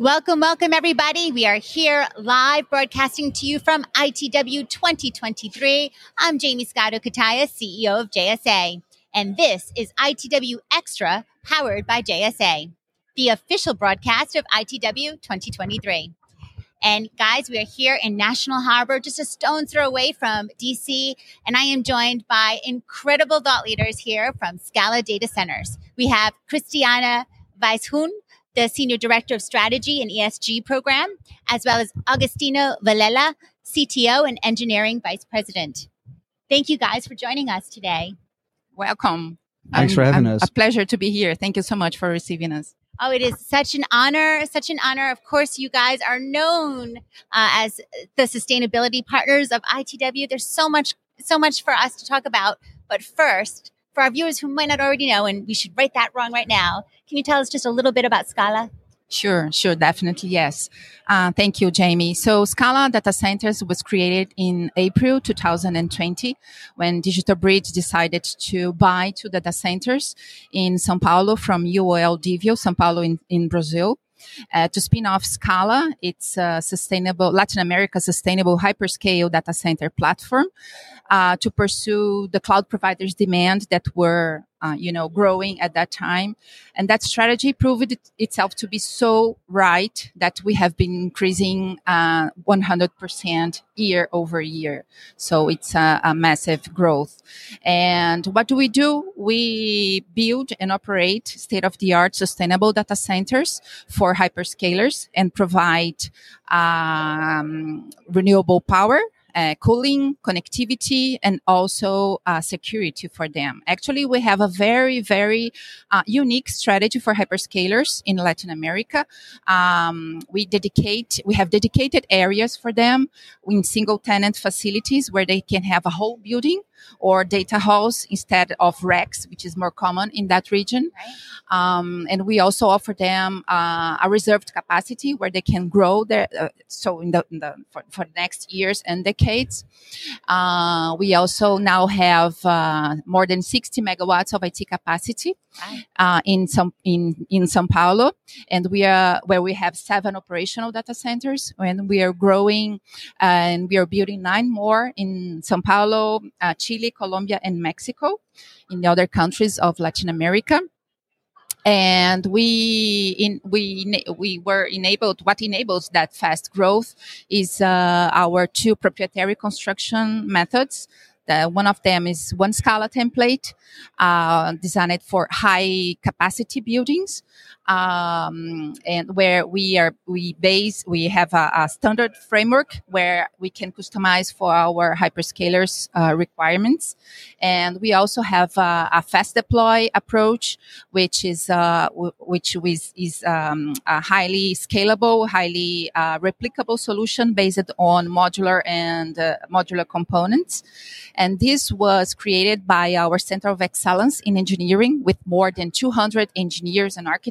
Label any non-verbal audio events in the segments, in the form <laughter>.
Welcome, welcome, everybody. We are here live broadcasting to you from ITW 2023. I'm Jamie Scotto Cutaia, CEO of JSA, and this is ITW Xtra, powered by JSA, the official broadcast of ITW 2023. And guys, we are here in National Harbor, just a stone's throw away from DC. And I am joined by incredible thought leaders here from Scala Data Centers. We have Christiana Weisshuhn, the Senior Director of Strategy and ESG Program, as well as Agostinho Villela, CTO and Engineering Vice President. Thank you guys for joining us today. Welcome. Thanks Um, for having um, us. A pleasure to be here. Thank you so much for receiving us. Oh, it is such an honor, such an honor. Of course, you guys are known uh, as the sustainability partners of ITW. There's so much, so much for us to talk about. But first, for our viewers who might not already know, and we should write that wrong right now, can you tell us just a little bit about Scala? Sure, sure, definitely, yes. Uh, thank you, Jamie. So, Scala Data Centers was created in April 2020 when Digital Bridge decided to buy two data centers in São Paulo from UOL Diveo, São Paulo in, in Brazil. Uh, to spin off Scala, it's a sustainable Latin America sustainable hyperscale data center platform uh, to pursue the cloud providers' demand that were, uh, you know, growing at that time. And that strategy proved it, itself to be so right that we have been increasing uh, 100% year over year. So it's a, a massive growth. And what do we do? We build and operate state of the art sustainable data centers for hyperscalers and provide um, renewable power uh, cooling, connectivity, and also uh, security for them. Actually, we have a very, very uh, unique strategy for hyperscalers in Latin America. Um, we dedicate, we have dedicated areas for them in single tenant facilities where they can have a whole building or data halls instead of racks, which is more common in that region. Um, and we also offer them uh, a reserved capacity where they can grow their, uh, so in the, in the for, for the next years and decades. Uh, we also now have uh, more than 60 megawatts of IT capacity uh, in some in in São Paulo, and we are where we have seven operational data centers, and we are growing, and we are building nine more in São Paulo, uh, Chile, Colombia, and Mexico, in the other countries of Latin America and we in we we were enabled what enables that fast growth is uh, our two proprietary construction methods. The, one of them is one Scala template uh, designed for high capacity buildings, um, and where we are we base we have a, a, standard framework where we can customize for our hyperscalers uh, requirements, and we also have a, a fast deploy approach, which is uh, w- which is, is um, a highly scalable, highly uh, replicable solution based on modular and uh, modular components. And this was created by our Center of Excellence in Engineering with more than 200 engineers and architects.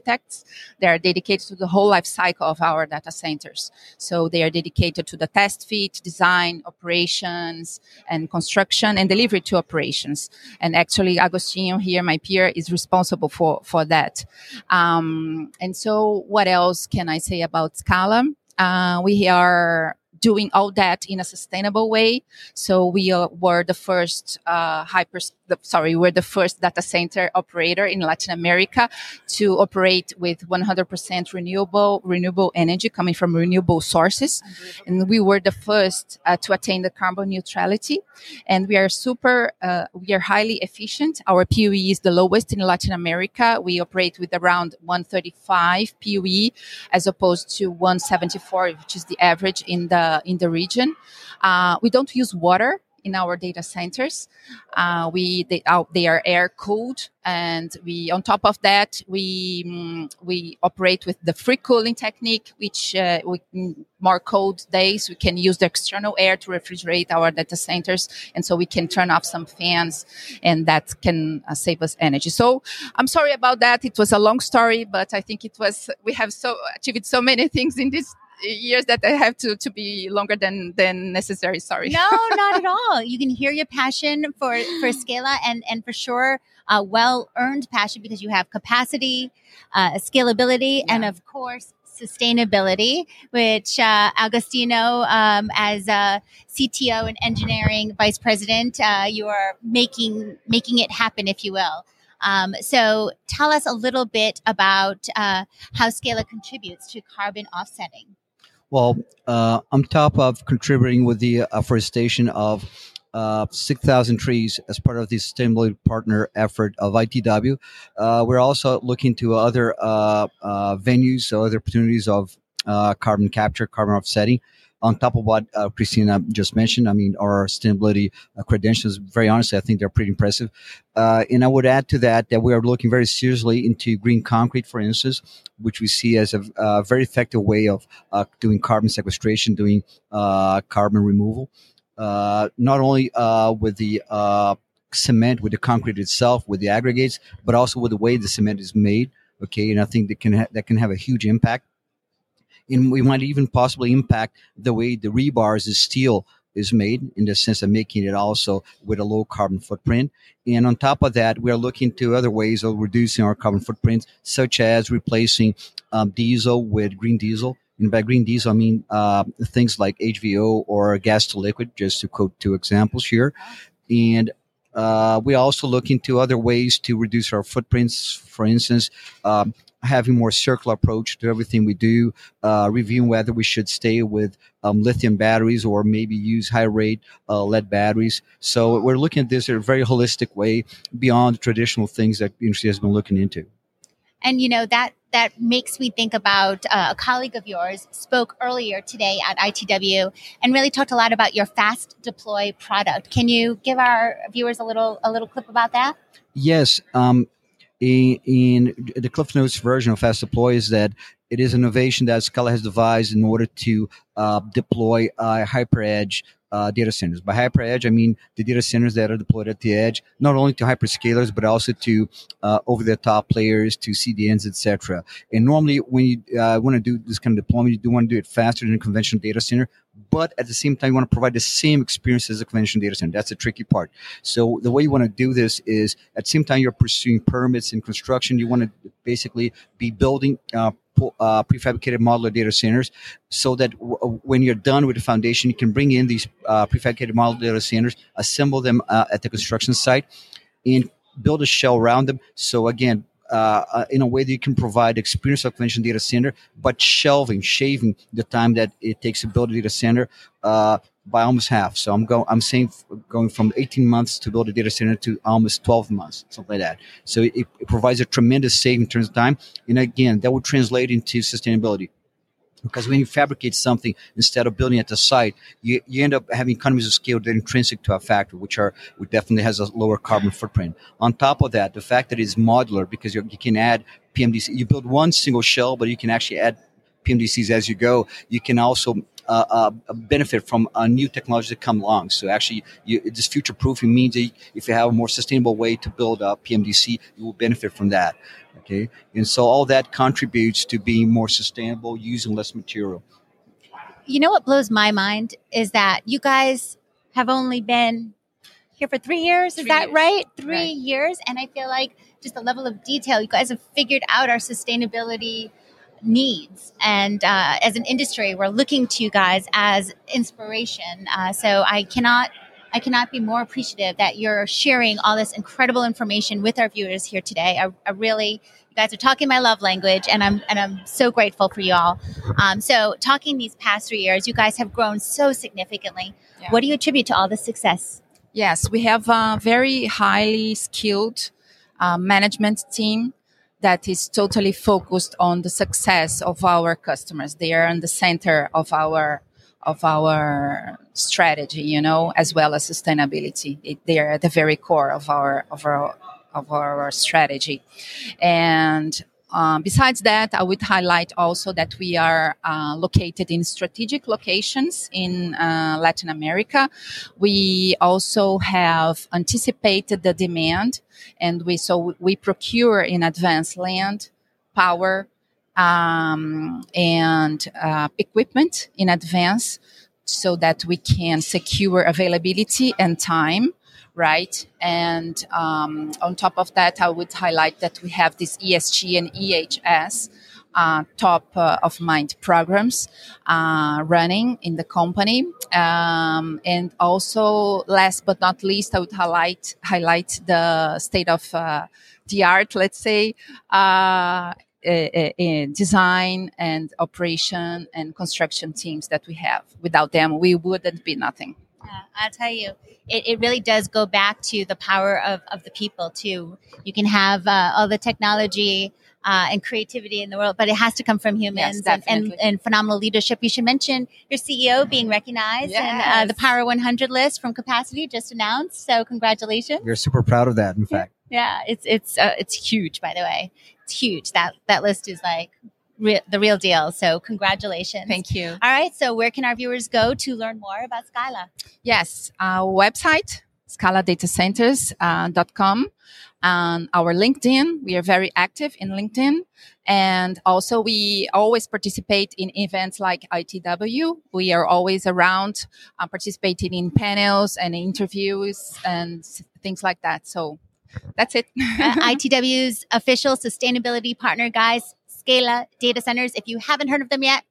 They are dedicated to the whole life cycle of our data centers. So they are dedicated to the test fit, design, operations, and construction and delivery to operations. And actually, Agostinho here, my peer, is responsible for, for that. Um, and so what else can I say about Scala? Uh, we are doing all that in a sustainable way. So we uh, were the first uh, hyper, the, sorry, we're the first data center operator in Latin America to operate with 100% renewable renewable energy coming from renewable sources, and we were the first uh, to attain the carbon neutrality. And we are super, uh, we are highly efficient. Our PUE is the lowest in Latin America. We operate with around 135 PUE as opposed to 174, which is the average in the in the region. Uh, we don't use water in our data centers. Uh, we they, uh, they are air cooled, and we on top of that we mm, we operate with the free cooling technique, which uh, we more cold days we can use the external air to refrigerate our data centers, and so we can turn off some fans, and that can uh, save us energy. So I'm sorry about that. It was a long story, but I think it was we have so achieved so many <laughs> things in this years that I have to to be longer than than necessary. Sorry. No, <laughs> not at all. You can hear your passion for for <gasps> Scala and and for sure a well earned passion because you have capacity, uh, scalability, Yeah. and of course sustainability, which uh, Agostinho, um, as a CTO and engineering vice president, uh, you are making making it happen, if you will. Um, so, tell us a little bit about uh, how Scala contributes to carbon offsetting. Well, uh, on top of contributing with the afforestation of uh, 6,000 trees as part of the sustainability partner effort of ITW. Uh, we're also looking to other uh, uh venues, so other opportunities of uh, carbon capture, carbon offsetting. On top of what uh, Christina just mentioned, I mean, our sustainability credentials, very honestly, I think they're pretty impressive. and I would add to that that we are looking very seriously into green concrete, for instance, which we see as a, a very effective way of doing carbon sequestration, doing carbon removal uh, not only uh, with the uh, cement, with the concrete itself, with the aggregates, but also with the way the cement is made. Okay, and I think that can ha- that can have a huge impact. And we might even possibly impact the way the rebars, the steel is made in the sense of making it also with a low carbon footprint. And on top of that, we are looking to other ways of reducing our carbon footprint, such as replacing um, diesel with green diesel. And by green diesel, I mean uh, things like HVO or gas to liquid, just to quote two examples here. And uh, we also look into other ways to reduce our footprints. For instance, um, having more circular approach to everything we do, uh, reviewing whether we should stay with um, lithium batteries or maybe use high rate uh, lead batteries. So we're looking at this in a very holistic way beyond traditional things that the industry has been looking into. And you know that that makes me think about uh, a colleague of yours spoke earlier today at ITW and really talked a lot about your fast deploy product. Can you give our viewers a little a little clip about that? Yes. Um, in, in the Cliff Notes version of Fast Deploy is that it is an innovation that Scala has devised in order to uh, deploy a hyper-edge uh, data centers. By hyper edge, I mean the data centers that are deployed at the edge, not only to hyperscalers but also to uh, over-the-top players, to CDNs, etc. And normally, when you uh, want to do this kind of deployment, you do want to do it faster than a conventional data center, but at the same time, you want to provide the same experience as a conventional data center. That's the tricky part. So the way you want to do this is at the same time you're pursuing permits and construction, you want to basically be building uh, prefabricated modular data centers so that w- uh, when you're done with the foundation, you can bring in these uh, prefabricated modular data centers, assemble them uh, at the construction site, and build a shell around them. So again, uh, uh, in a way that you can provide experience of conventional data center, but shelving, shaving the time that it takes to build a data center by almost half. So I'm going, I'm saying going from 18 months to build a data center to almost 12 months, something like that. So it, it provides a tremendous saving in terms of time. And again, that would translate into sustainability. Because when you fabricate something instead of building at the site, you, you end up having economies of scale that are intrinsic to a factory, which are which definitely has a lower carbon footprint. On top of that, the fact that it's modular because you can add PMDC. You build one single shell, but you can actually add PMDCs as you go. You can also uh, uh, benefit from a new technology that come along. So actually, you, this future proofing means that if you have a more sustainable way to build a PMDC, you will benefit from that. Okay, and so all that contributes to being more sustainable, using less material. You know what blows my mind is that you guys have only been here for three years. Is three that years. right? Three right. years, and I feel like just the level of detail you guys have figured out our sustainability needs. And uh, as an industry, we're looking to you guys as inspiration. Uh, so I cannot. I cannot be more appreciative that you're sharing all this incredible information with our viewers here today. I, I really, you guys are talking my love language, and I'm and I'm so grateful for you all. Um, so, talking these past three years, you guys have grown so significantly. Yeah. What do you attribute to all this success? Yes, we have a very highly skilled uh, management team that is totally focused on the success of our customers. They are in the center of our of our strategy, you know, as well as sustainability. It, they are at the very core of our of our of our strategy, and um, besides that, I would highlight also that we are uh, located in strategic locations in uh, Latin America. We also have anticipated the demand, and we so we procure in advance land, power, um, and uh, equipment in advance so that we can secure availability and time right? And um, on top of that, I would highlight that we have this ESG and EHS uh, top uh, of mind programs uh, running in the company. Um, and also, last but not least, I would highlight highlight the state of uh, the art, let's say, uh, in design and operation and construction teams that we have. Without them, we wouldn't be nothing. Yeah, I'll tell you, it, it really does go back to the power of, of the people, too. You can have uh, all the technology uh, and creativity in the world, but it has to come from humans Yes, and, and, and phenomenal leadership. You should mention your CEO being recognized and uh, the Power 100 list from Capacity just announced. So, congratulations. We're super proud of that. In fact, Yeah, it's it's uh, it's huge. By the way, it's huge. That that list is like re- the real deal. So, congratulations. Thank you. All right. So, where can our viewers go to learn more about Scala? Yes, our website, scaladatacentres.com, and our LinkedIn. We are very active in LinkedIn. And also, we always participate in events like ITW. We are always around uh, participating in panels and interviews and things like that. So that's it. <laughs> uh, ITW's official sustainability partner, guys, Scala Data Centers. If you haven't heard of them yet,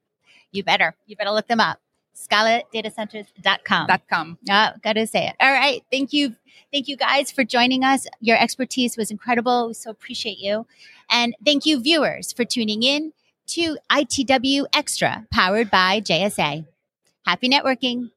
you better. You better look them up. ScalaDataCenters.com. Dot com. Oh, gotta say it. All right. Thank you. Thank you guys for joining us. Your expertise was incredible. We so appreciate you. And thank you, viewers, for tuning in to ITW Xtra, powered by JSA. Happy networking.